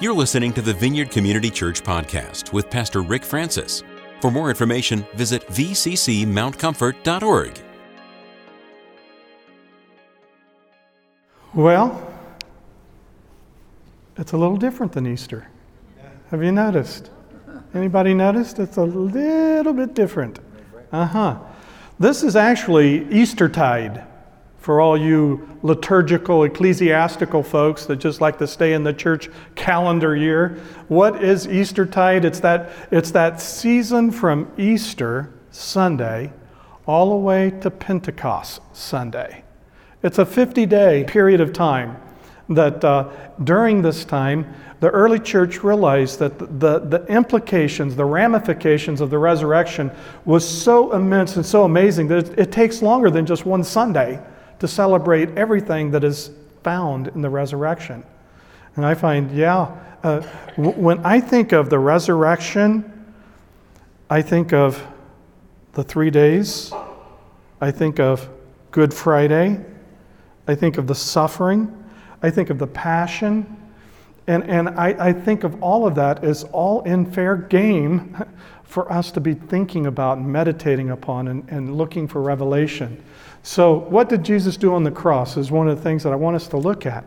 You're listening to the Vineyard Community Church podcast with Pastor Rick Francis. For more information, visit vccmountcomfort.org. Well, it's a little different than Easter. Have you noticed? Anybody noticed? It's a little bit different. Uh huh. This is actually Eastertide for all you liturgical, ecclesiastical folks that just like to stay in the church calendar year. What is Eastertide? It's that, it's that season from Easter Sunday all the way to Pentecost Sunday. It's a 50 day period of time that uh, during this time, the early church realized that the, the implications, the ramifications of the resurrection was so immense and so amazing that it, it takes longer than just one Sunday to celebrate everything that is found in the resurrection. And I find, yeah, uh, w- when I think of the resurrection, I think of the three days, I think of Good Friday, I think of the suffering, I think of the passion, and, and I, I think of all of that as all in fair game for us to be thinking about and meditating upon and, and looking for revelation. So, what did Jesus do on the cross is one of the things that I want us to look at.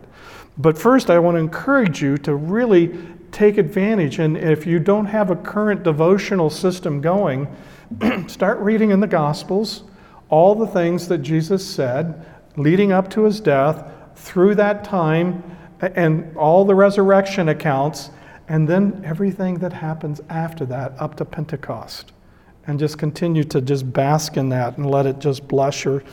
But first, I want to encourage you to really take advantage. And if you don't have a current devotional system going, start reading in the Gospels all the things that Jesus said leading up to his death, through that time, and all the resurrection accounts, and then everything that happens after that up to Pentecost and just continue to just bask in that and let it just bless your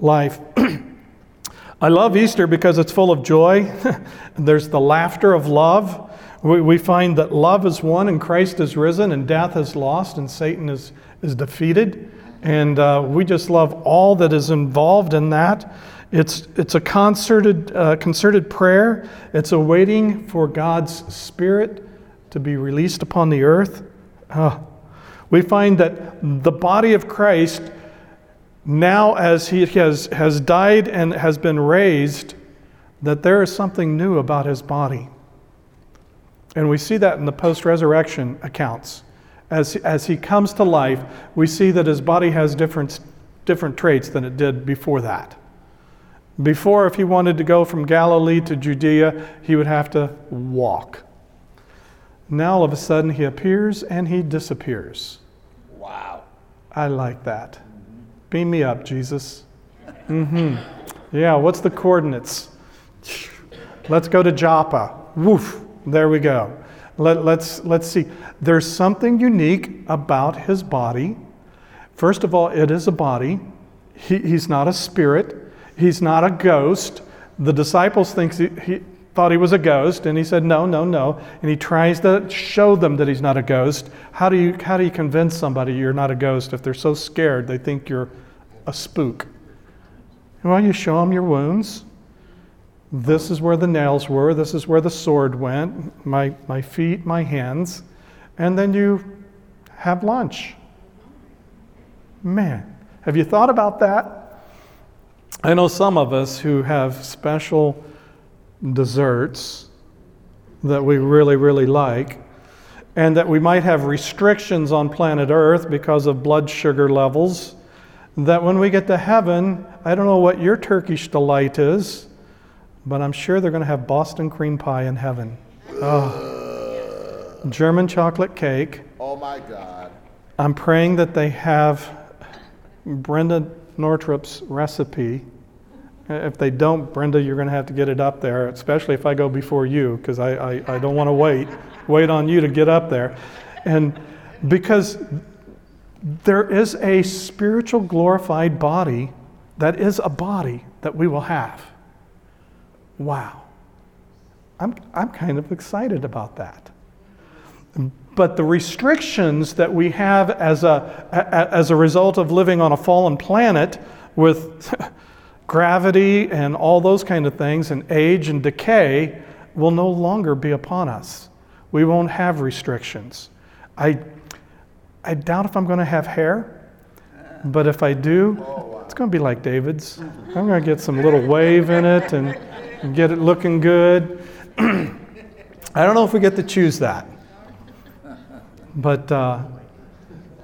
life. I love Easter because it's full of joy. There's the laughter of love. We, we find that love is won and Christ is risen and death is lost and Satan is, is defeated. And uh, we just love all that is involved in that. It's, it's a concerted, uh, concerted prayer. It's a waiting for God's Spirit to be released upon the earth. Uh, we find that the body of Christ, now as he has, has died and has been raised, that there is something new about his body. And we see that in the post resurrection accounts. As, as he comes to life, we see that his body has different, different traits than it did before that. Before, if he wanted to go from Galilee to Judea, he would have to walk. Now all of a sudden he appears and he disappears. Wow. I like that. Mm-hmm. Beam me up, Jesus. Mm-hmm. Yeah, what's the coordinates? Let's go to Joppa. Woof. There we go. Let, let's, let's see. There's something unique about his body. First of all, it is a body. He, he's not a spirit. He's not a ghost. The disciples think he, he, thought he was a ghost, and he said, No, no, no. And he tries to show them that he's not a ghost. How do you, how do you convince somebody you're not a ghost if they're so scared they think you're a spook? Well, you show them your wounds. This is where the nails were. This is where the sword went. My, my feet, my hands. And then you have lunch. Man, have you thought about that? I know some of us who have special desserts that we really, really like, and that we might have restrictions on planet Earth because of blood sugar levels. That when we get to heaven, I don't know what your Turkish delight is, but I'm sure they're going to have Boston cream pie in heaven. Oh. German chocolate cake. Oh my God. I'm praying that they have Brenda Nortrup's recipe if they don't, Brenda, you're going to have to get it up there, especially if I go before you, because I, I, I don't want to wait, wait on you to get up there. And because there is a spiritual glorified body that is a body that we will have. Wow. I'm, I'm kind of excited about that. But the restrictions that we have as a, as a result of living on a fallen planet with gravity and all those kind of things, and age and decay will no longer be upon us. We won't have restrictions. I, I doubt if I'm going to have hair, but if I do, it's going to be like David's. I'm going to get some little wave in it and, and get it looking good. I don't know if we get to choose that. But uh,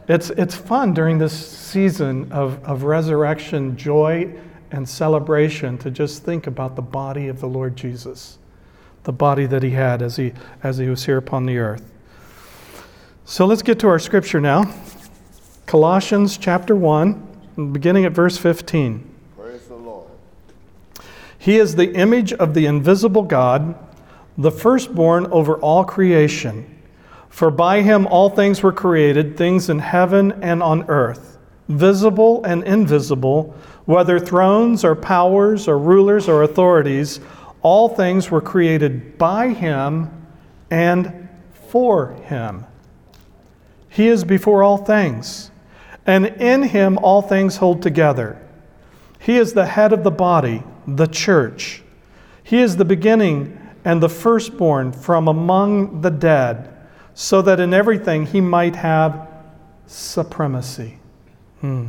it's, it's fun during this season of, of resurrection joy and celebration to just think about the body of the Lord Jesus, the body that he had as he, as he was here upon the earth. So let's get to our scripture now. Colossians chapter 1, beginning at verse 15. Praise the Lord. He is the image of the invisible God, the firstborn over all creation. For by him all things were created, things in heaven and on earth, visible and invisible, whether thrones or powers or rulers or authorities, all things were created by him and for him. He is before all things, and in him all things hold together. He is the head of the body, the church. He is the beginning and the firstborn from among the dead so that in everything he might have supremacy. Hmm.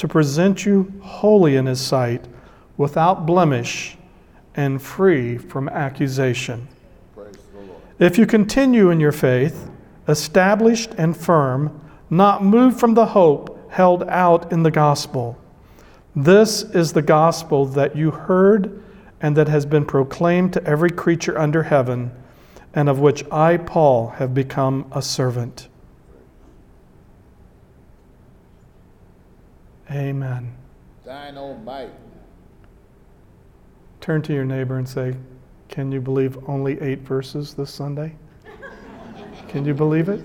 to present you holy in his sight, without blemish, and free from accusation. If you continue in your faith, established and firm, not moved from the hope held out in the gospel. This is the gospel that you heard and that has been proclaimed to every creature under heaven and of which I, Paul, have become a servant. Amen. Thine own might. Turn to your neighbor and say, Can you believe only eight verses this Sunday? Can you believe it?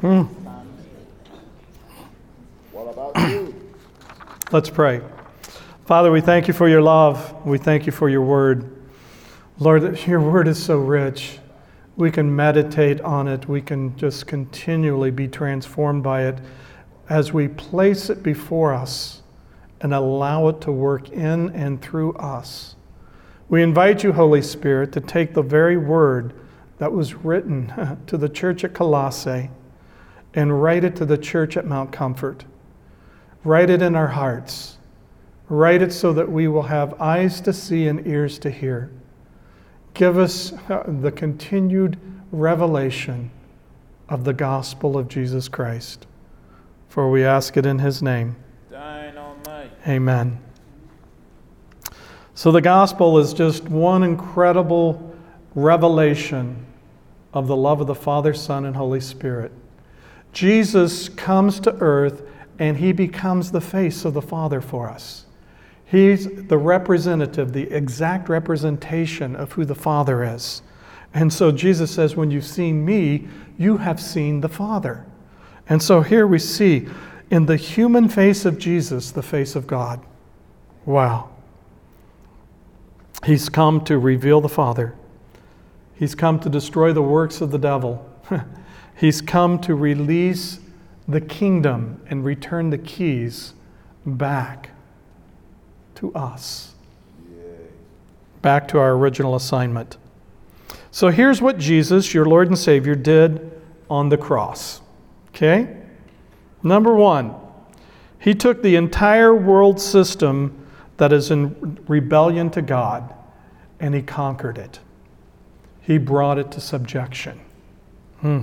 Hmm. What about you? Let's pray. Father, we thank you for your love. We thank you for your word. Lord, your word is so rich. We can meditate on it. We can just continually be transformed by it as we place it before us and allow it to work in and through us. We invite you, Holy Spirit, to take the very word that was written to the church at Colossae and write it to the church at Mount Comfort. Write it in our hearts. Write it so that we will have eyes to see and ears to hear. Give us uh, the continued revelation of the gospel of Jesus Christ. For we ask it in his name. Amen. So the gospel is just one incredible revelation of the love of the Father, Son, and Holy Spirit. Jesus comes to earth and he becomes the face of the Father for us. He's the representative, the exact representation of who the Father is. And so Jesus says, When you've seen me, you have seen the Father. And so here we see in the human face of Jesus the face of God. Wow. He's come to reveal the Father, He's come to destroy the works of the devil, He's come to release the kingdom and return the keys back to us, back to our original assignment. So here's what Jesus, your Lord and Savior, did on the cross. Okay? Number one, he took the entire world system that is in rebellion to God and he conquered it. He brought it to subjection. Hmm.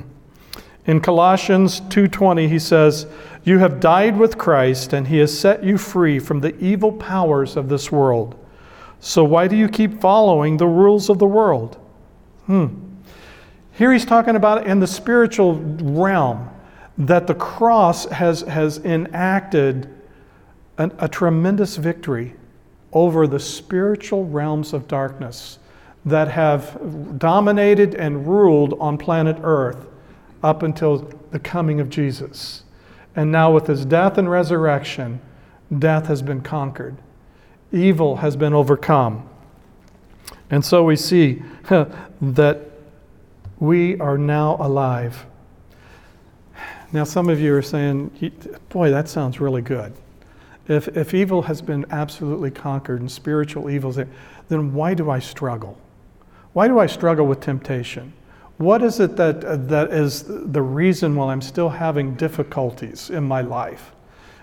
In Colossians 2:20 he says, "You have died with Christ and he has set you free from the evil powers of this world. So why do you keep following the rules of the world?" Hmm. Here he's talking about in the spiritual realm that the cross has, has enacted an, a tremendous victory over the spiritual realms of darkness that have dominated and ruled on planet Earth up until the coming of Jesus. And now, with his death and resurrection, death has been conquered, evil has been overcome. And so we see that we are now alive. Now, some of you are saying, boy, that sounds really good. If, if evil has been absolutely conquered and spiritual evil is there, then why do I struggle? Why do I struggle with temptation? What is it that, that is the reason why I'm still having difficulties in my life?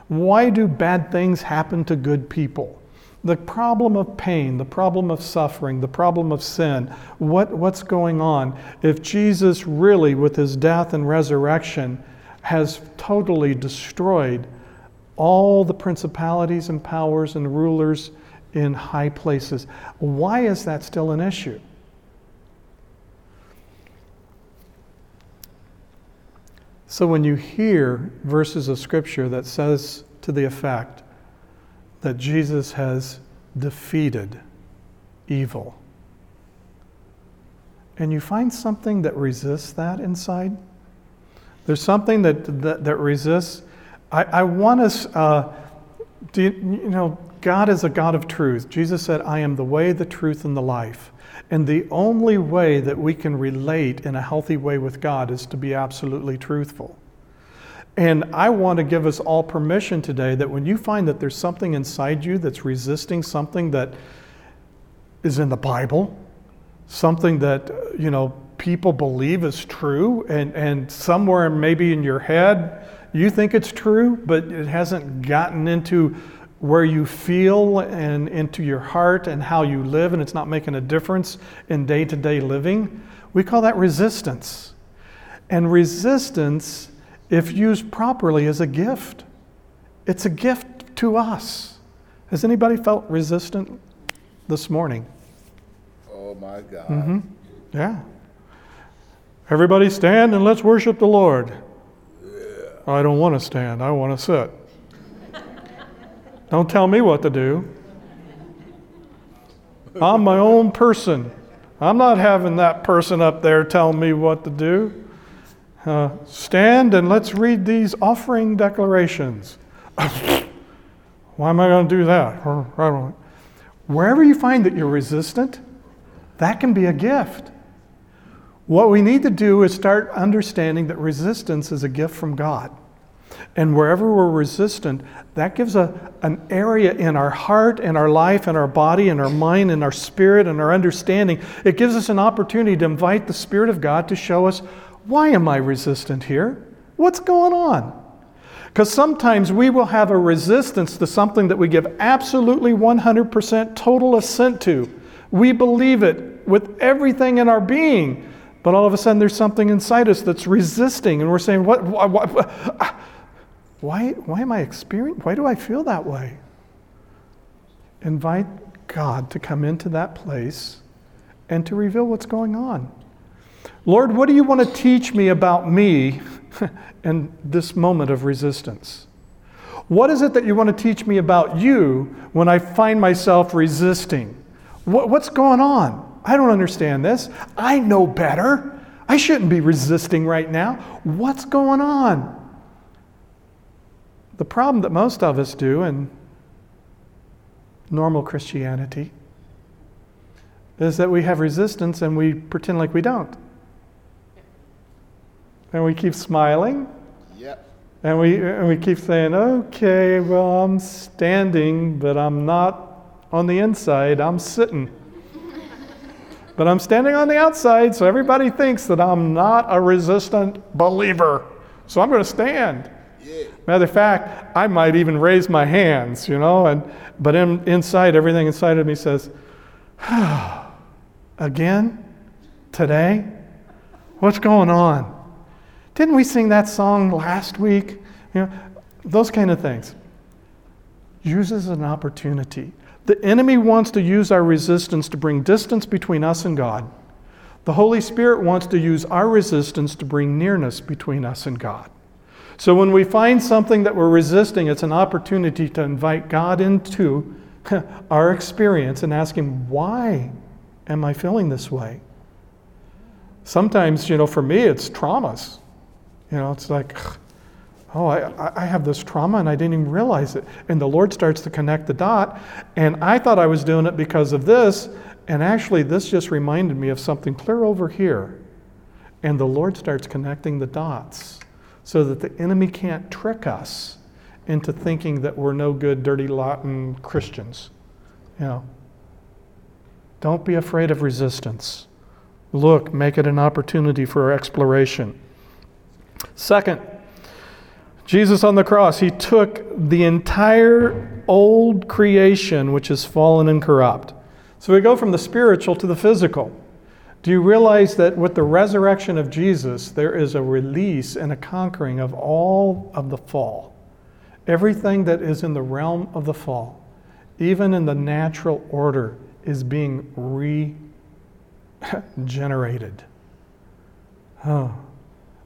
Why do bad things happen to good people? The problem of pain, the problem of suffering, the problem of sin, what, what's going on? If Jesus really, with his death and resurrection, has totally destroyed all the principalities and powers and rulers in high places, why is that still an issue? So when you hear verses of scripture that says to the effect that Jesus has defeated evil, and you find something that resists that inside, there's something that, that, that resists. I, I want us, uh, you, you know, God is a God of truth. Jesus said, I am the way, the truth, and the life. And the only way that we can relate in a healthy way with God is to be absolutely truthful. And I want to give us all permission today that when you find that there's something inside you that's resisting something that is in the Bible, something that, you know, people believe is true, and, and somewhere maybe in your head you think it's true, but it hasn't gotten into where you feel and into your heart and how you live, and it's not making a difference in day to day living. We call that resistance. And resistance, if used properly, is a gift. It's a gift to us. Has anybody felt resistant this morning? Oh my God. Mm-hmm. Yeah. Everybody stand and let's worship the Lord. I don't want to stand, I want to sit. Don't tell me what to do. I'm my own person. I'm not having that person up there telling me what to do. Uh, stand and let's read these offering declarations. Why am I going to do that? Wherever you find that you're resistant, that can be a gift. What we need to do is start understanding that resistance is a gift from God. And wherever we're resistant, that gives a, an area in our heart and our life and our body and our mind and our spirit and our understanding. It gives us an opportunity to invite the Spirit of God to show us why am I resistant here? What's going on? Because sometimes we will have a resistance to something that we give absolutely 100% total assent to. We believe it with everything in our being, but all of a sudden there's something inside us that's resisting, and we're saying, What? what, what ah, why, why am I experiencing, why do I feel that way? Invite God to come into that place and to reveal what's going on. Lord, what do you want to teach me about me in this moment of resistance? What is it that you want to teach me about you when I find myself resisting? What, what's going on? I don't understand this. I know better. I shouldn't be resisting right now. What's going on? The problem that most of us do in normal Christianity is that we have resistance and we pretend like we don't. And we keep smiling. Yep. And we, and we keep saying, okay, well, I'm standing, but I'm not on the inside, I'm sitting. But I'm standing on the outside, so everybody thinks that I'm not a resistant believer. So I'm going to stand. Matter of fact, I might even raise my hands, you know, and but in, inside, everything inside of me says, again, today, what's going on? Didn't we sing that song last week? You know, those kind of things. Use as an opportunity. The enemy wants to use our resistance to bring distance between us and God. The Holy Spirit wants to use our resistance to bring nearness between us and God. So when we find something that we're resisting, it's an opportunity to invite God into our experience and ask Him, why am I feeling this way? Sometimes, you know, for me, it's traumas. You know, it's like, oh, I, I have this trauma and I didn't even realize it. And the Lord starts to connect the dot. And I thought I was doing it because of this. And actually, this just reminded me of something clear over here. And the Lord starts connecting the dots so that the enemy can't trick us into thinking that we're no good, dirty, Latin Christians. You know, don't be afraid of resistance. Look, make it an opportunity for exploration. Second, Jesus on the cross, he took the entire old creation, which is fallen and corrupt. So we go from the spiritual to the physical. Do you realize that with the resurrection of Jesus, there is a release and a conquering of all of the fall? Everything that is in the realm of the fall, even in the natural order, is being regenerated. Huh.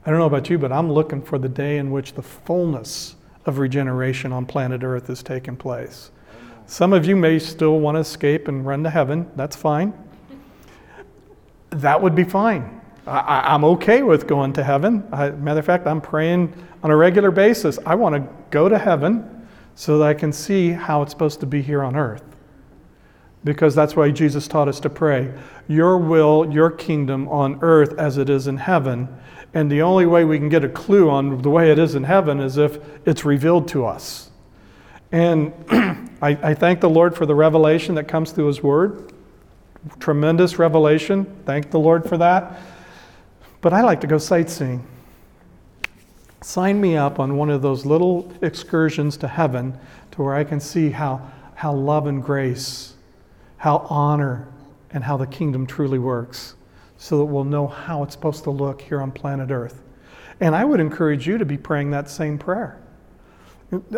I don't know about you, but I'm looking for the day in which the fullness of regeneration on planet Earth is taking place. Some of you may still want to escape and run to heaven. That's fine. That would be fine. I, am okay with going to heaven. I, matter of fact, I'm praying on a regular basis. I want to go to heaven so that I can see how it's supposed to be here on earth. Because that's why Jesus taught us to pray Your will, your kingdom on earth as it is in heaven. And the only way we can get a clue on the way it is in heaven is if it's revealed to us. And I, I, thank the Lord for the revelation that comes through His Word. Tremendous revelation. Thank the Lord for that. But I like to go sightseeing. Sign me up on one of those little excursions to heaven to where I can see how, how love and grace, how honor, and how the kingdom truly works so that we'll know how it's supposed to look here on planet Earth. And I would encourage you to be praying that same prayer.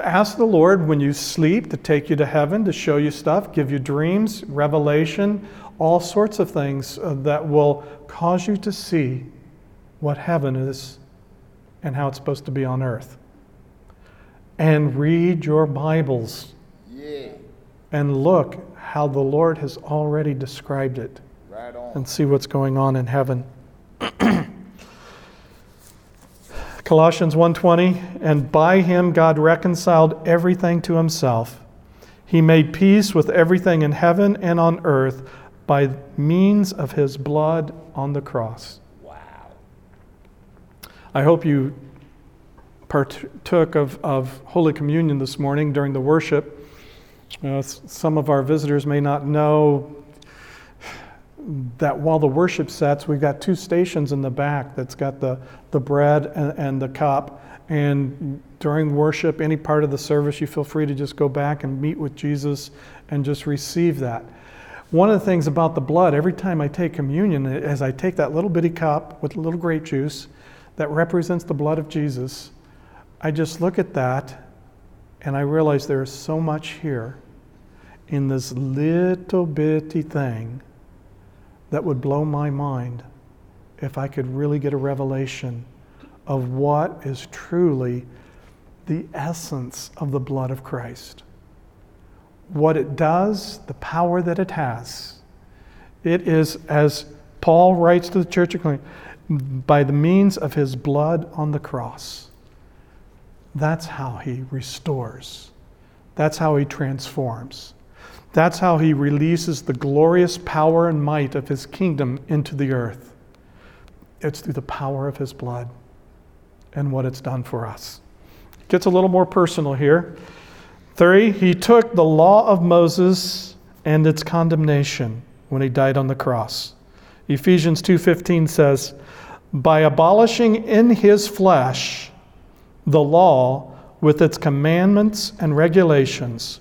Ask the Lord when you sleep to take you to heaven, to show you stuff, give you dreams, revelation, all sorts of things uh, that will cause you to see what heaven is and how it's supposed to be on earth. And read your Bibles. Yeah. And look how the Lord has already described it Right and see what's going on in heaven. Colossians 1:20 and by him God reconciled everything to himself. He made peace with everything in heaven and on earth by means of his blood on the cross. Wow. I hope you partook of, of Holy Communion this morning during the worship. Uh, some of our visitors may not know that while the worship sets, we've got two stations in the back that's got the, the bread and, and the cup. And during worship, any part of the service, you feel free to just go back and meet with Jesus and just receive that. One of the things about the blood, every time I take communion, as I take that little bitty cup with a little grape juice that represents the blood of Jesus, I just look at that and I realize there is so much here in this little bitty thing that would blow my mind if I could really get a revelation of what is truly the essence of the blood of Christ. What it does, the power that it has. It is, as Paul writes to the church of Corinth, by the means of his blood on the cross. That's how he restores. That's how he transforms. That's how he releases the glorious power and might of his kingdom into the earth. It's through the power of his blood and what it's done for us. It gets a little more personal here. Three, he took the law of Moses and its condemnation when he died on the cross. Ephesians 2:15 says, "By abolishing in his flesh the law with its commandments and regulations,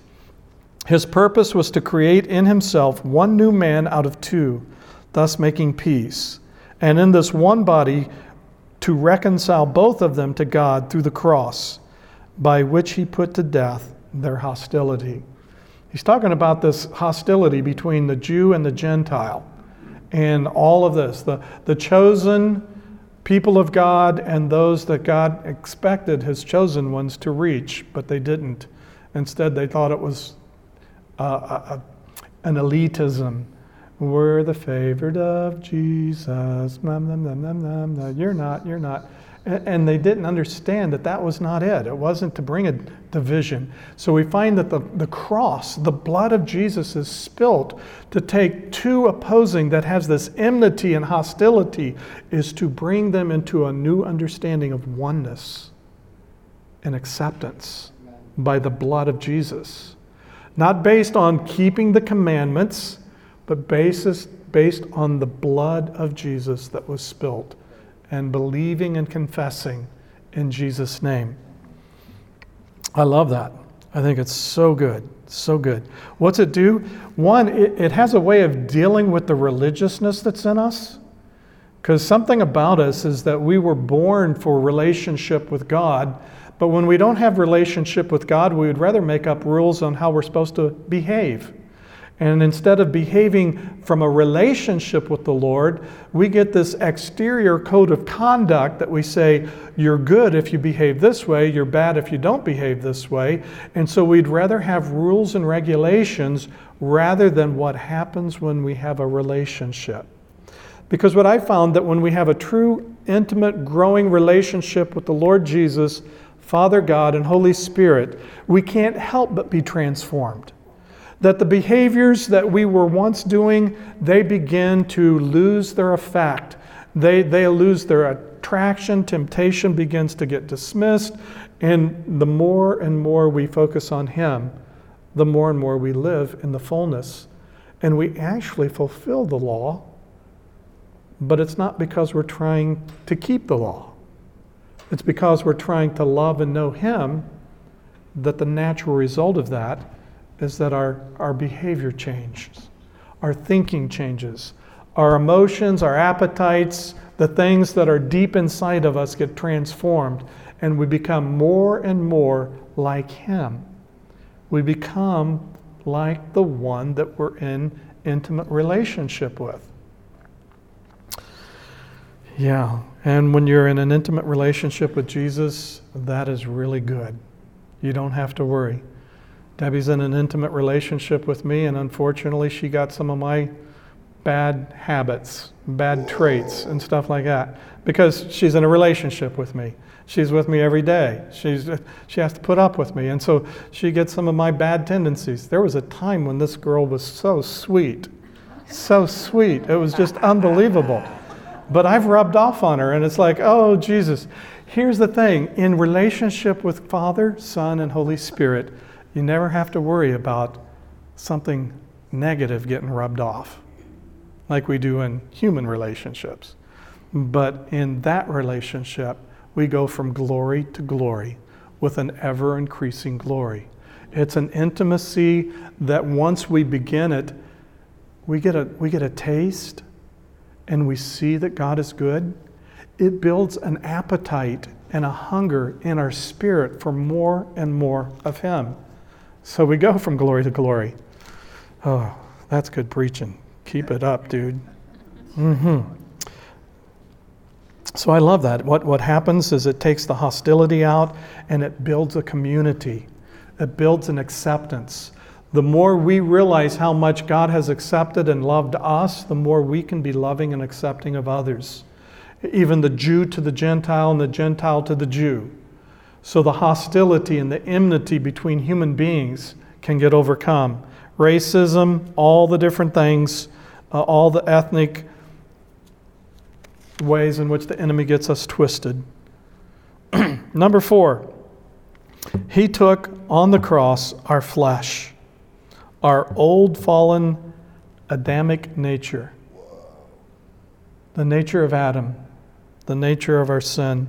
his purpose was to create in himself one new man out of two, thus making peace, and in this one body to reconcile both of them to God through the cross, by which he put to death their hostility. He's talking about this hostility between the Jew and the Gentile and all of this the, the chosen people of God and those that God expected his chosen ones to reach, but they didn't. Instead, they thought it was an elitism. We're the favored of Jesus. You're not, you're not. And they didn't understand that that was not it. It wasn't to bring a division. So we find that the, the cross, the blood of Jesus, is spilt to take two opposing that has this enmity and hostility, is to bring them into a new understanding of oneness and acceptance by the blood of Jesus. Not based on keeping the commandments, but basis, based on the blood of Jesus that was spilt and believing and confessing in Jesus' name. I love that. I think it's so good. So good. What's it do? One, it, it has a way of dealing with the religiousness that's in us. Because something about us is that we were born for relationship with God, but when we don't have relationship with God, we would rather make up rules on how we're supposed to behave. And instead of behaving from a relationship with the Lord, we get this exterior code of conduct that we say, you're good if you behave this way, you're bad if you don't behave this way. And so we'd rather have rules and regulations rather than what happens when we have a relationship. Because what I found that when we have a true, intimate, growing relationship with the Lord Jesus, Father God, and Holy Spirit, we can't help but be transformed that the behaviors that we were once doing, they begin to lose their effect. They, they lose their attraction. Temptation begins to get dismissed. And the more and more we focus on Him, the more and more we live in the fullness. And we actually fulfill the law, but it's not because we're trying to keep the law. It's because we're trying to love and know Him that the natural result of that is that our, our behavior changes, our thinking changes, our emotions, our appetites, the things that are deep inside of us get transformed, and we become more and more like Him. We become like the one that we're in intimate relationship with. Yeah, and when you're in an intimate relationship with Jesus, that is really good. You don't have to worry. Debbie's in an intimate relationship with me, and unfortunately, she got some of my bad habits, bad traits, and stuff like that because she's in a relationship with me. She's with me every day. She's, she has to put up with me. And so she gets some of my bad tendencies. There was a time when this girl was so sweet, so sweet. It was just unbelievable. But I've rubbed off on her, and it's like, oh, Jesus. Here's the thing in relationship with Father, Son, and Holy Spirit, you never have to worry about something negative getting rubbed off like we do in human relationships. But in that relationship, we go from glory to glory with an ever increasing glory. It's an intimacy that once we begin it, we get a, we get a taste and we see that God is good. It builds an appetite and a hunger in our spirit for more and more of Him. So we go from glory to glory. Oh, that's good preaching. Keep it up, dude. Mm-hmm. So I love that. What, what happens is it takes the hostility out and it builds a community, it builds an acceptance. The more we realize how much God has accepted and loved us, the more we can be loving and accepting of others. Even the Jew to the Gentile and the Gentile to the Jew. So the hostility and the enmity between human beings can get overcome. Racism, all the different things, uh, all the ethnic ways in which the enemy gets us twisted. Number four, he took on the cross our flesh, our old fallen Adamic nature, the nature of Adam, the nature of our sin.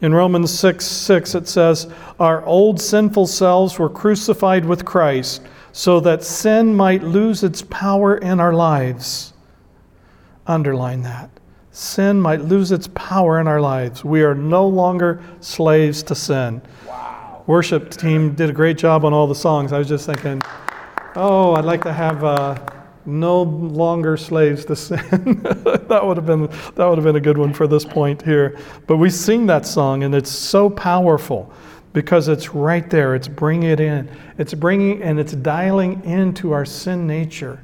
In Romans 6 6, it says, Our old sinful selves were crucified with Christ so that sin might lose its power in our lives. Underline that. Sin might lose its power in our lives. We are no longer slaves to sin. Wow. Worship team did a great job on all the songs. I was just thinking, oh, I'd like to have. Uh, no longer slaves to sin. that would have been that would have been a good one for this point here. But we sing that song and it's so powerful because it's right there. It's bringing it in. It's bringing and it's dialing into our sin nature.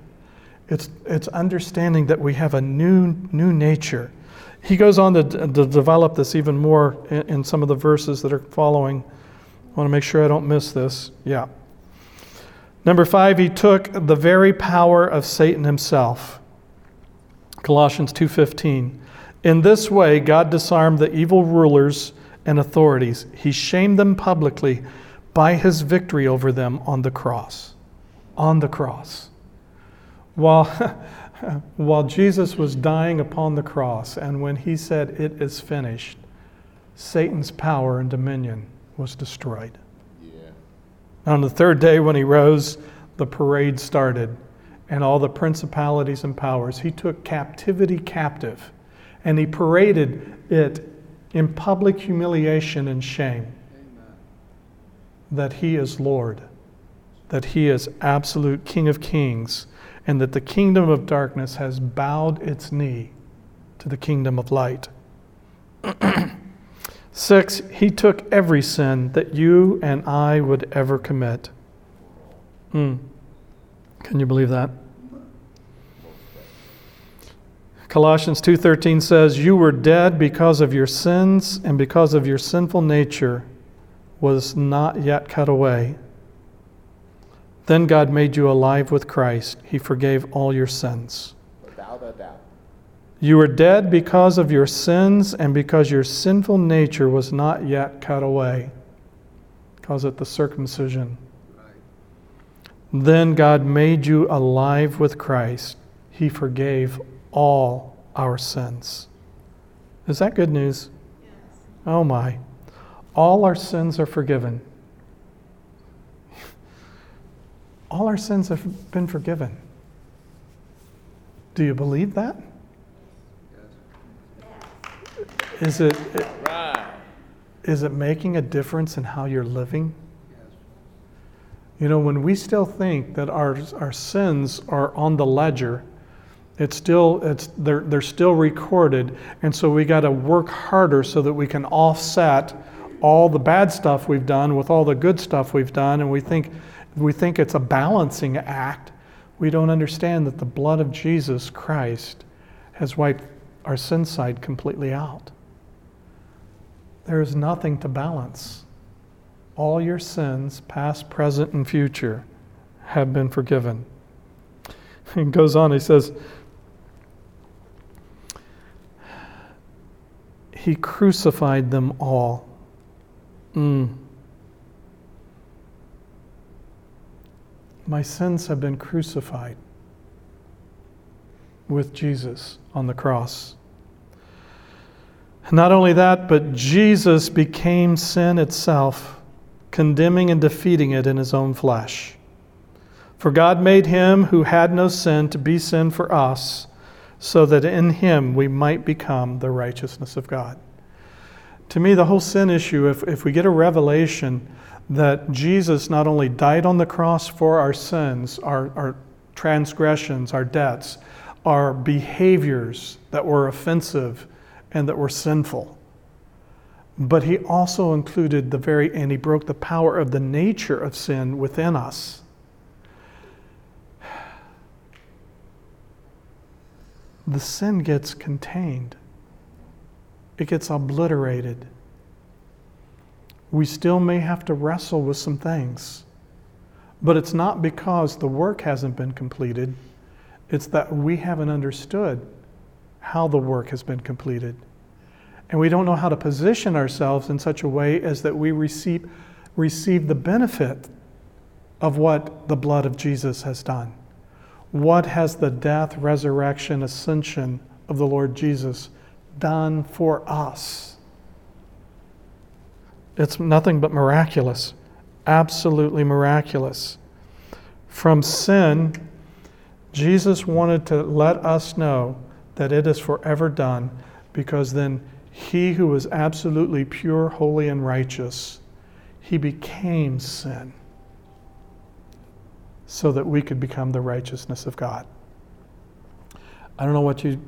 It's it's understanding that we have a new new nature. He goes on to, to develop this even more in, in some of the verses that are following. I want to make sure I don't miss this. Yeah. Number five, he took the very power of Satan himself. Colossians 2:15. In this way, God disarmed the evil rulers and authorities. He shamed them publicly by his victory over them on the cross. On the cross. While, while Jesus was dying upon the cross, and when he said, It is finished, Satan's power and dominion was destroyed. Yeah. On the third day, when he rose, the parade started, and all the principalities and powers. He took captivity captive, and he paraded it in public humiliation and shame that he is Lord, that he is absolute King of kings, and that the kingdom of darkness has bowed its knee to the kingdom of light. Six, he took every sin that you and I would ever commit. Hmm. Can you believe that? Colossians 2:13 says, "You were dead because of your sins and because of your sinful nature was not yet cut away. Then God made you alive with Christ. He forgave all your sins." Without a doubt. You were dead because of your sins and because your sinful nature was not yet cut away. Calls it the circumcision. Then God made you alive with Christ. He forgave all our sins. Is that good news? Oh my. All our sins are forgiven. All our sins have been forgiven. Do you believe that? Is it, Right. is it making a difference in how you're living? You know, when we still think that our, our sins are on the ledger, it's still, it's, they're, they're still recorded, and so we got to work harder so that we can offset all the bad stuff we've done with all the good stuff we've done, and we think, we think it's a balancing act. We don't understand that the blood of Jesus Christ has wiped our sin side completely out. There is nothing to balance. All your sins, past, present, and future, have been forgiven. He goes on, he says, He crucified them all. Mm. My sins have been crucified with Jesus on the cross. Not only that, but Jesus became sin itself, condemning and defeating it in his own flesh. For God made him who had no sin to be sin for us, so that in him we might become the righteousness of God. To me, the whole sin issue, if, if we get a revelation that Jesus not only died on the cross for our sins, our, our transgressions, our debts, our behaviors that were offensive and that were sinful, but he also included the very, and he broke the power of the nature of sin within us. The sin gets contained it gets obliterated. We still may have to wrestle with some things, but it's not because the work hasn't been completed, it's that we haven't understood how the work has been completed. And we don't know how to position ourselves in such a way as that we receive, receive the benefit of what the blood of Jesus has done. What has the death, resurrection, ascension of the Lord Jesus done for us. It's nothing but miraculous, absolutely miraculous. From sin, Jesus wanted to let us know that it is forever done because then he who was absolutely pure, holy, and righteous, he became sin so that we could become the righteousness of God. I don't know what you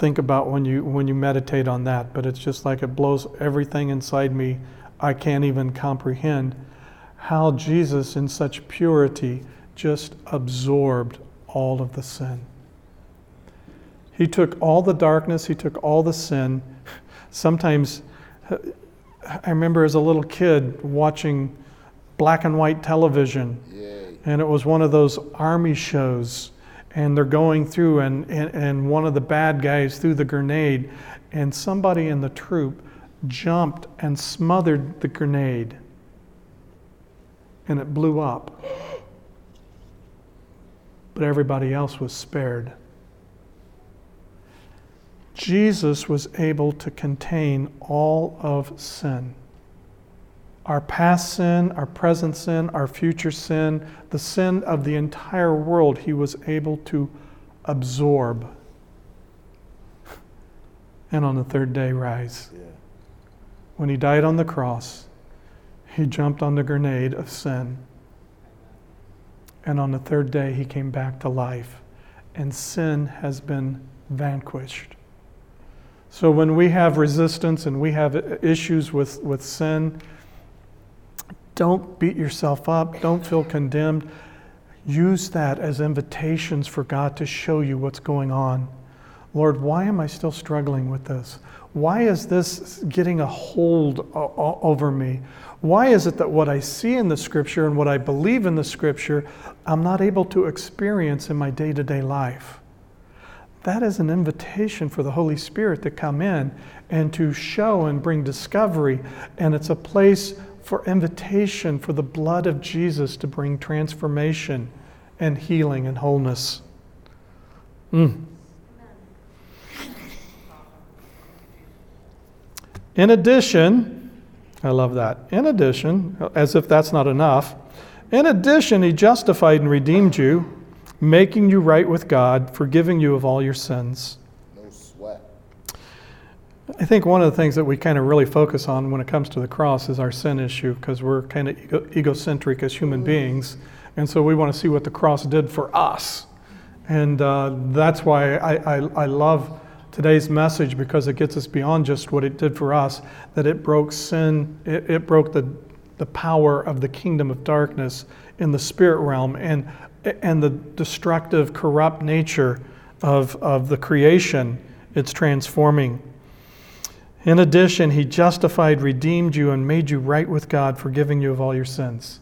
think about when you when you meditate on that but it's just like it blows everything inside me i can't even comprehend how jesus in such purity just absorbed all of the sin He took all the darkness, He took all the sin. Sometimes, I remember as a little kid watching black and white television, Yay. and it was one of those army shows and they're going through and, and, and one of the bad guys threw the grenade and somebody in the troop jumped and smothered the grenade and it blew up but everybody else was spared jesus was able to contain all of sin our past sin, our present sin, our future sin, the sin of the entire world, he was able to absorb. And on the third day, rise. Yeah. When he died on the cross, he jumped on the grenade of sin. And on the third day, he came back to life. And sin has been vanquished. So when we have resistance and we have issues with, with sin, don't beat yourself up. Don't feel condemned. Use that as invitations for God to show you what's going on. Lord, why am I still struggling with this? Why is this getting a hold over me? Why is it that what I see in the scripture and what I believe in the scripture, I'm not able to experience in my day to day life? That is an invitation for the Holy Spirit to come in and to show and bring discovery. And it's a place for invitation for the blood of Jesus to bring transformation and healing and wholeness. Mm. In addition, I love that. In addition, as if that's not enough, in addition, he justified and redeemed you, making you right with God, forgiving you of all your sins No sweat. I think one of the things that we kind of really focus on when it comes to the cross is our sin issue because we're kind of ego- egocentric as human beings. And so we want to see what the cross did for us. And uh, that's why I, I, I love today's message because it gets us beyond just what it did for us, that it broke sin, it, it broke the, the power of the kingdom of darkness in the spirit realm and, and the destructive, corrupt nature of, of the creation. It's transforming. In addition, he justified, redeemed you, and made you right with God, forgiving you of all your sins.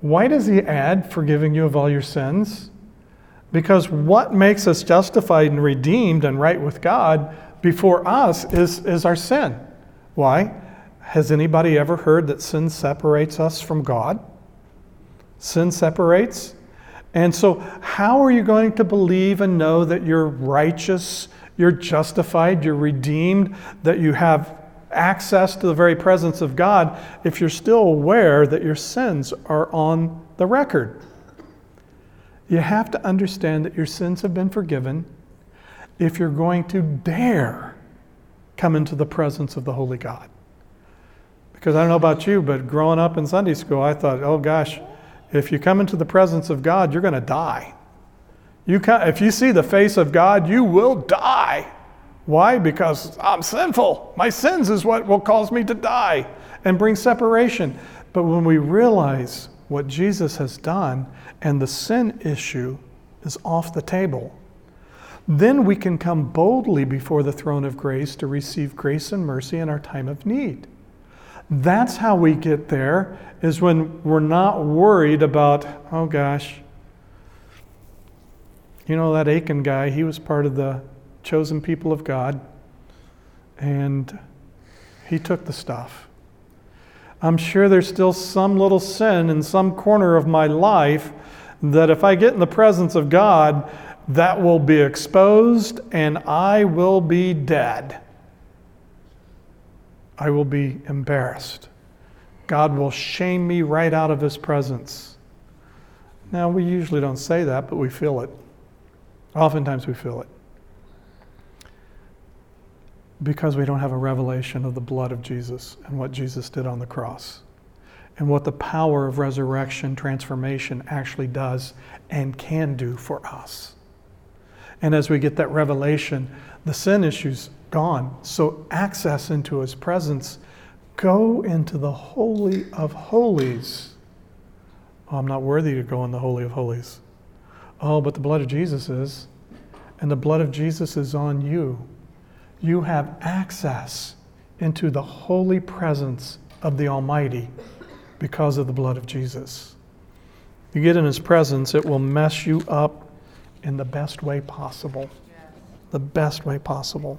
Why does he add forgiving you of all your sins? Because what makes us justified and redeemed and right with God before us is, is our sin. Why? Has anybody ever heard that sin separates us from God? Sin separates. And so, how are you going to believe and know that you're righteous you're justified, you're redeemed, that you have access to the very presence of God if you're still aware that your sins are on the record. You have to understand that your sins have been forgiven if you're going to dare come into the presence of the Holy God. Because I don't know about you, but growing up in Sunday school, I thought, oh gosh, if you come into the presence of God, you're going to die. You can, if you see the face of God, you will die. Why? Because I'm sinful. My sins is what will cause me to die and bring separation. But when we realize what Jesus has done and the sin issue is off the table, then we can come boldly before the throne of grace to receive grace and mercy in our time of need. That's how we get there, is when we're not worried about, oh gosh, you know, that Achan guy, he was part of the chosen people of God, and he took the stuff. I'm sure there's still some little sin in some corner of my life that if I get in the presence of God, that will be exposed and I will be dead. I will be embarrassed. God will shame me right out of his presence. Now, we usually don't say that, but we feel it. Oftentimes we feel it because we don't have a revelation of the blood of Jesus and what Jesus did on the cross and what the power of resurrection transformation actually does and can do for us. And as we get that revelation, the sin issue's gone. So access into his presence, go into the holy of holies. Oh, I'm not worthy to go in the holy of holies. Oh, but the blood of Jesus is. and the blood of Jesus is on you, you have access into the holy presence of the Almighty because of the blood of Jesus. You get in His presence, it will mess you up in the best way possible. The best way possible.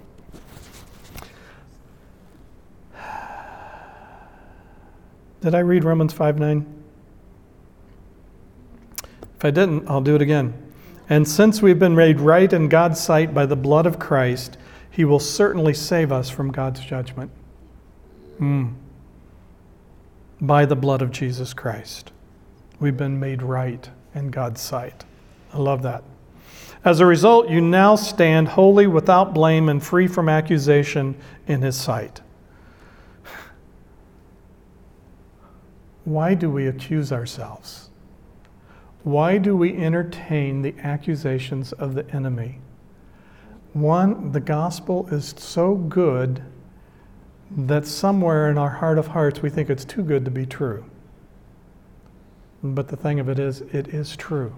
Did I read Romans 5 9? If I didn't, I'll do it again. And since we've been made right in God's sight by the blood of Christ, he will certainly save us from God's judgment. Mm. By the blood of Jesus Christ. We've been made right in God's sight. I love that. As a result, you now stand holy, without blame, and free from accusation in his sight. Why do we accuse ourselves? Why do we entertain the accusations of the enemy? One, the gospel is so good that somewhere in our heart of hearts we think it's too good to be true. But the thing of it is, it is true.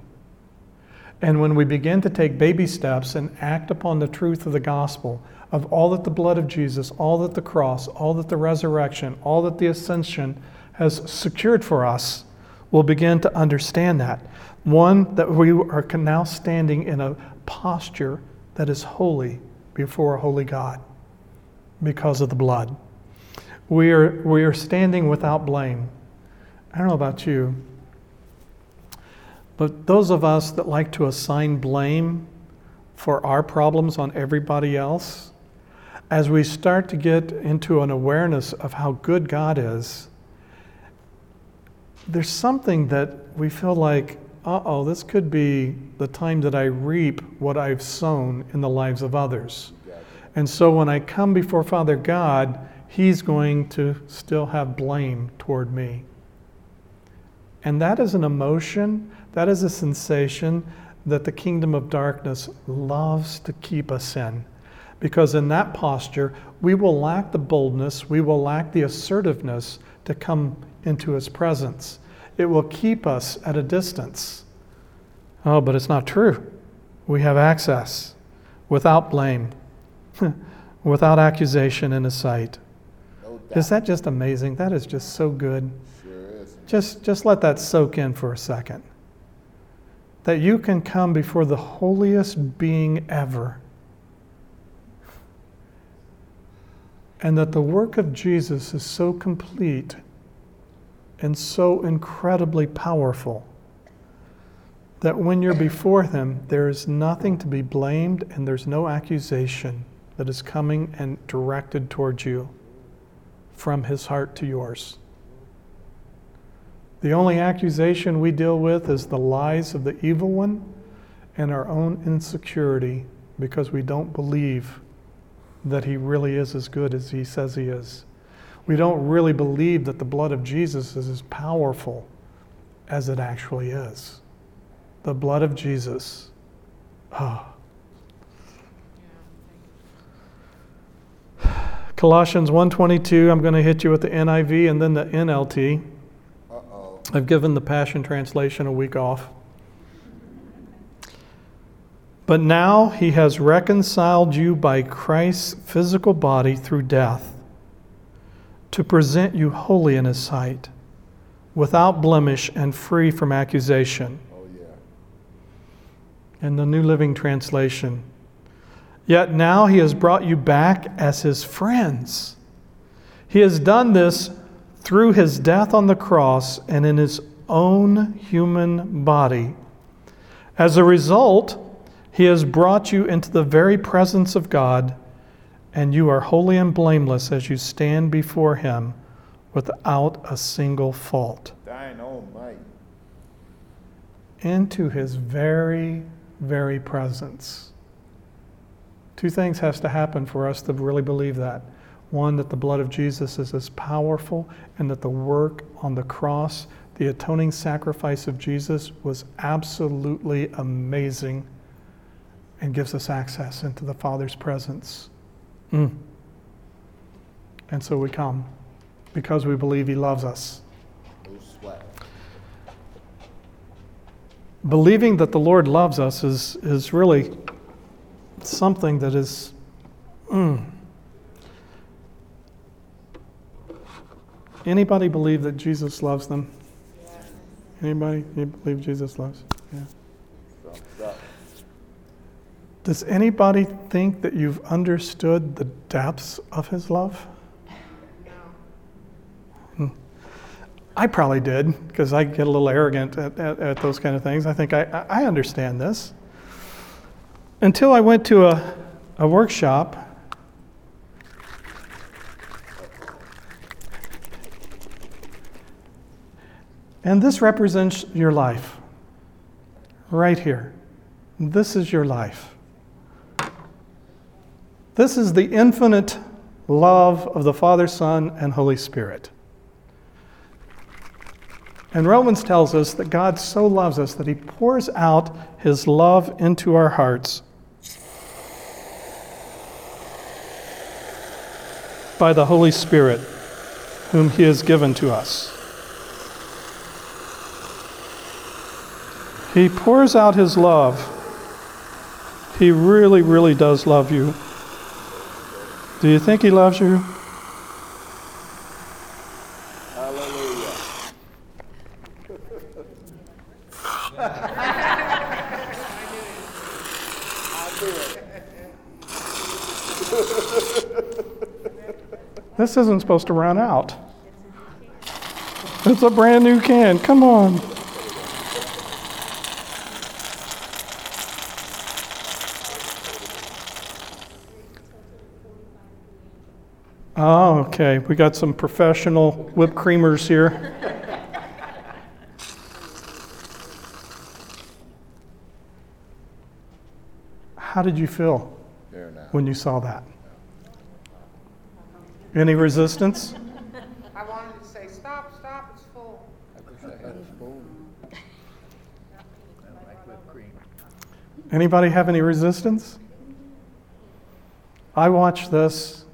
And when we begin to take baby steps and act upon the truth of the gospel, of all that the blood of Jesus, all that the cross, all that the resurrection, all that the ascension has secured for us, we'll begin to understand that. One, that we are now standing in a posture that is holy before a holy God because of the blood. We are, we are standing without blame. I don't know about you, but those of us that like to assign blame for our problems on everybody else, as we start to get into an awareness of how good God is, there's something that we feel like, uh oh, this could be the time that I reap what I've sown in the lives of others. And so when I come before Father God, He's going to still have blame toward me. And that is an emotion, that is a sensation that the kingdom of darkness loves to keep us in. Because in that posture, we will lack the boldness, we will lack the assertiveness to come into his presence. It will keep us at a distance. Oh, but it's not true. We have access without blame, without accusation in his sight. No Is that just amazing? That is just so good. Sure is. Just, just let that soak in for a second. That you can come before the holiest being ever. And that the work of Jesus is so complete and so incredibly powerful that when you're before Him, there is nothing to be blamed and there's no accusation that is coming and directed towards you from His heart to yours. The only accusation we deal with is the lies of the evil one and our own insecurity because we don't believe that he really is as good as he says he is. We don't really believe that the blood of Jesus is as powerful as it actually is. The blood of Jesus. Ah. Colossians 1:22, I'm going to hit you with the NIV and then the NLT. Uh oh. I've given the Passion Translation a week off. But now he has reconciled you by Christ's physical body through death to present you holy in his sight, without blemish and free from accusation. Oh yeah. In the New Living Translation. Yet now he has brought you back as his friends. He has done this through his death on the cross and in his own human body. As a result, he has brought you into the very presence of God, and you are holy and blameless as you stand before him without a single fault. Thine almighty. Into his very, very presence. Two things has to happen for us to really believe that. One, that the blood of Jesus is as powerful, and that the work on the cross, the atoning sacrifice of Jesus, was absolutely amazing and gives us access into the Father's presence. Mm. And so we come because we believe He loves us. Believing that the Lord loves us is, is really something that is. Mm. Anybody believe that Jesus loves them? Anybody? Believe Jesus loves? Yeah. Does anybody think that you've understood the depths of his love? Hmm. I probably did because I get a little arrogant at, at, at those kind of things. I think I, I understand this. Until I went to a, a workshop And this represents your life. Right here. This is your life. This is the infinite love of the Father, Son, and Holy Spirit. And Romans tells us that God so loves us that he pours out his love into our hearts by the Holy Spirit, whom he has given to us. He pours out his love. He really, really does love you. Do you think he loves you? Hallelujah. This isn't supposed to run out. It's a brand new can. Come on. Oh, okay. We got some professional whipped creamers here. How did you feel when you saw that? Any resistance? I wanted to say, stop, stop, it's full. I wish I had a spoon. I like whipped cream. Anybody have any resistance? I watch this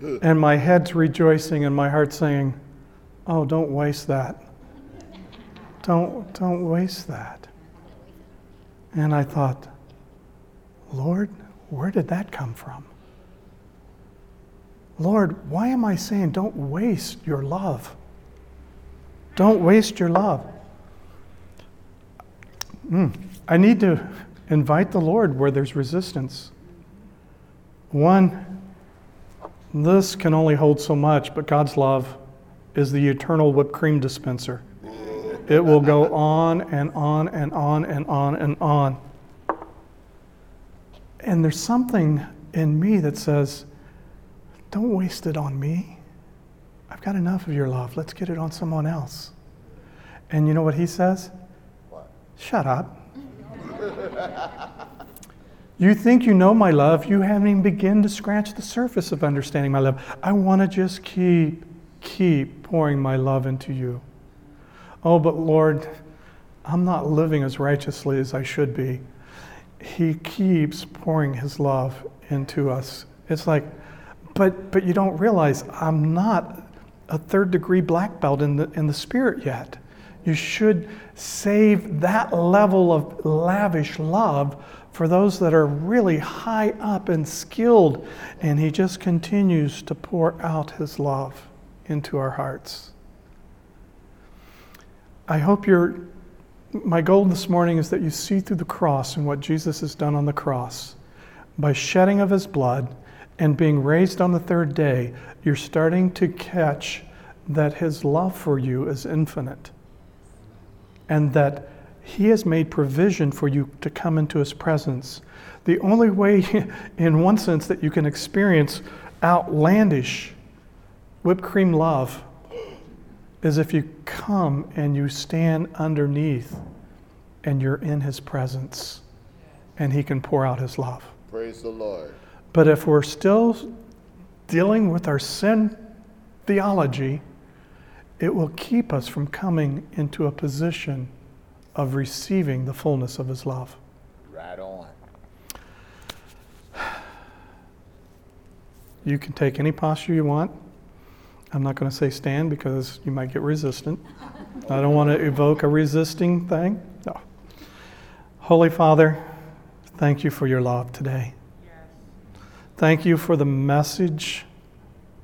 and my head's rejoicing and my heart's saying, "Oh, don't waste that. Don't don't waste that." And I thought, "Lord, where did that come from?" Lord, why am I saying don't waste your love? Don't waste your love. Mm, I need to invite the Lord where there's resistance. One, this can only hold so much, but God's love is the eternal whipped cream dispenser. It will go on and on and on and on and on. And there's something in me that says, don't waste it on me. I've got enough of your love. Let's get it on someone else. And you know what he says? What? Shut up. you think you know my love, you haven't even begun to scratch the surface of understanding my love. I want to just keep, keep pouring my love into you. Oh, but Lord, I'm not living as righteously as I should be. He keeps pouring his love into us. It's like, but but you don't realize I'm not a third degree black belt in the in the spirit yet. You should save that level of lavish love for those that are really high up and skilled. And He just continues to pour out His love into our hearts. I hope you're, my goal this morning is that you see through the cross and what Jesus has done on the cross. By shedding of His blood and being raised on the third day, you're starting to catch that His love for you is infinite and that He has made provision for you to come into His presence. The only way, in one sense, that you can experience outlandish whipped cream love is if you come and you stand underneath and you're in His presence and He can pour out His love. Praise the Lord. But if we're still dealing with our sin theology, it will keep us from coming into a position of receiving the fullness of His love. Right on. You can take any posture you want. I'm not going to say stand because you might get resistant. I don't want to evoke a resisting thing. No. Holy Father, thank you for your love today. Thank you for the message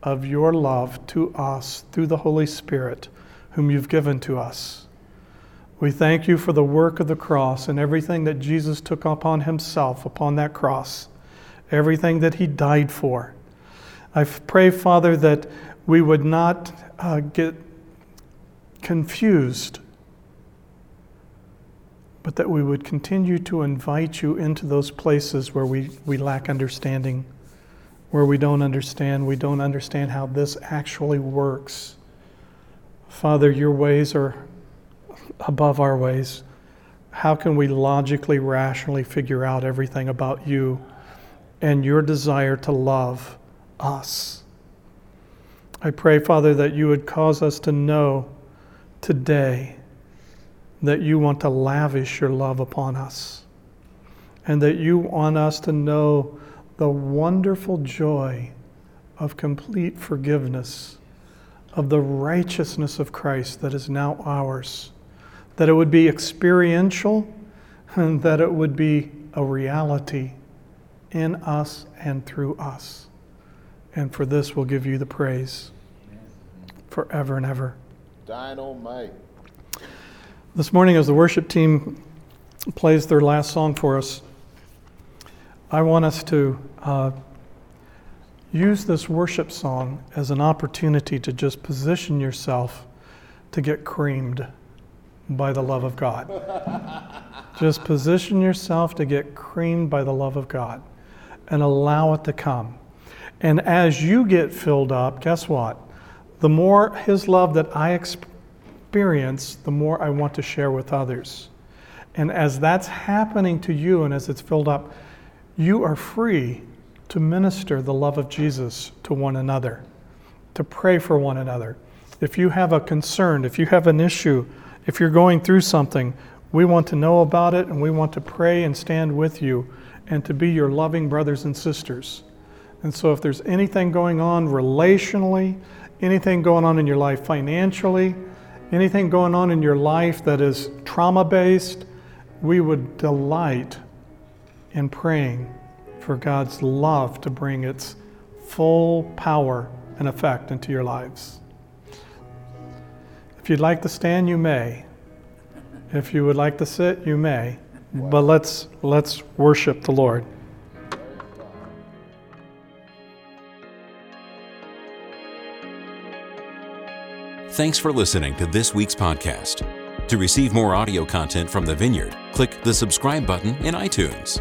of your love to us through the Holy Spirit, whom you've given to us. We thank you for the work of the cross and everything that Jesus took upon himself upon that cross, everything that he died for. I pray, Father, that we would not uh, get confused, but that we would continue to invite you into those places where we, we lack understanding, where we don't understand, we don't understand how this actually works. Father, your ways are above our ways. How can we logically, rationally figure out everything about you and your desire to love us? I pray, Father, that you would cause us to know today that you want to lavish your love upon us and that you want us to know the wonderful joy of complete forgiveness, of the righteousness of Christ that is now ours, that it would be experiential and that it would be a reality in us and through us. And for this, we'll give you the praise forever and ever. Dynamite. This morning, as the worship team plays their last song for us, I want us to uh, use this worship song as an opportunity to just position yourself to get creamed by the love of God. just position yourself to get creamed by the love of God and allow it to come. And as you get filled up, guess what? The more His love that I experience, the more I want to share with others. And as that's happening to you and as it's filled up, you are free to minister the love of Jesus to one another, to pray for one another. If you have a concern, if you have an issue, if you're going through something, we want to know about it and we want to pray and stand with you and to be your loving brothers and sisters. And so, if there's anything going on relationally, anything going on in your life financially, anything going on in your life that is trauma based, we would delight in praying for God's love to bring its full power and effect into your lives. If you'd like to stand, you may. If you would like to sit, you may. But let's let's worship the Lord. Thanks for listening to this week's podcast. To receive more audio content from the Vineyard, click the subscribe button in iTunes.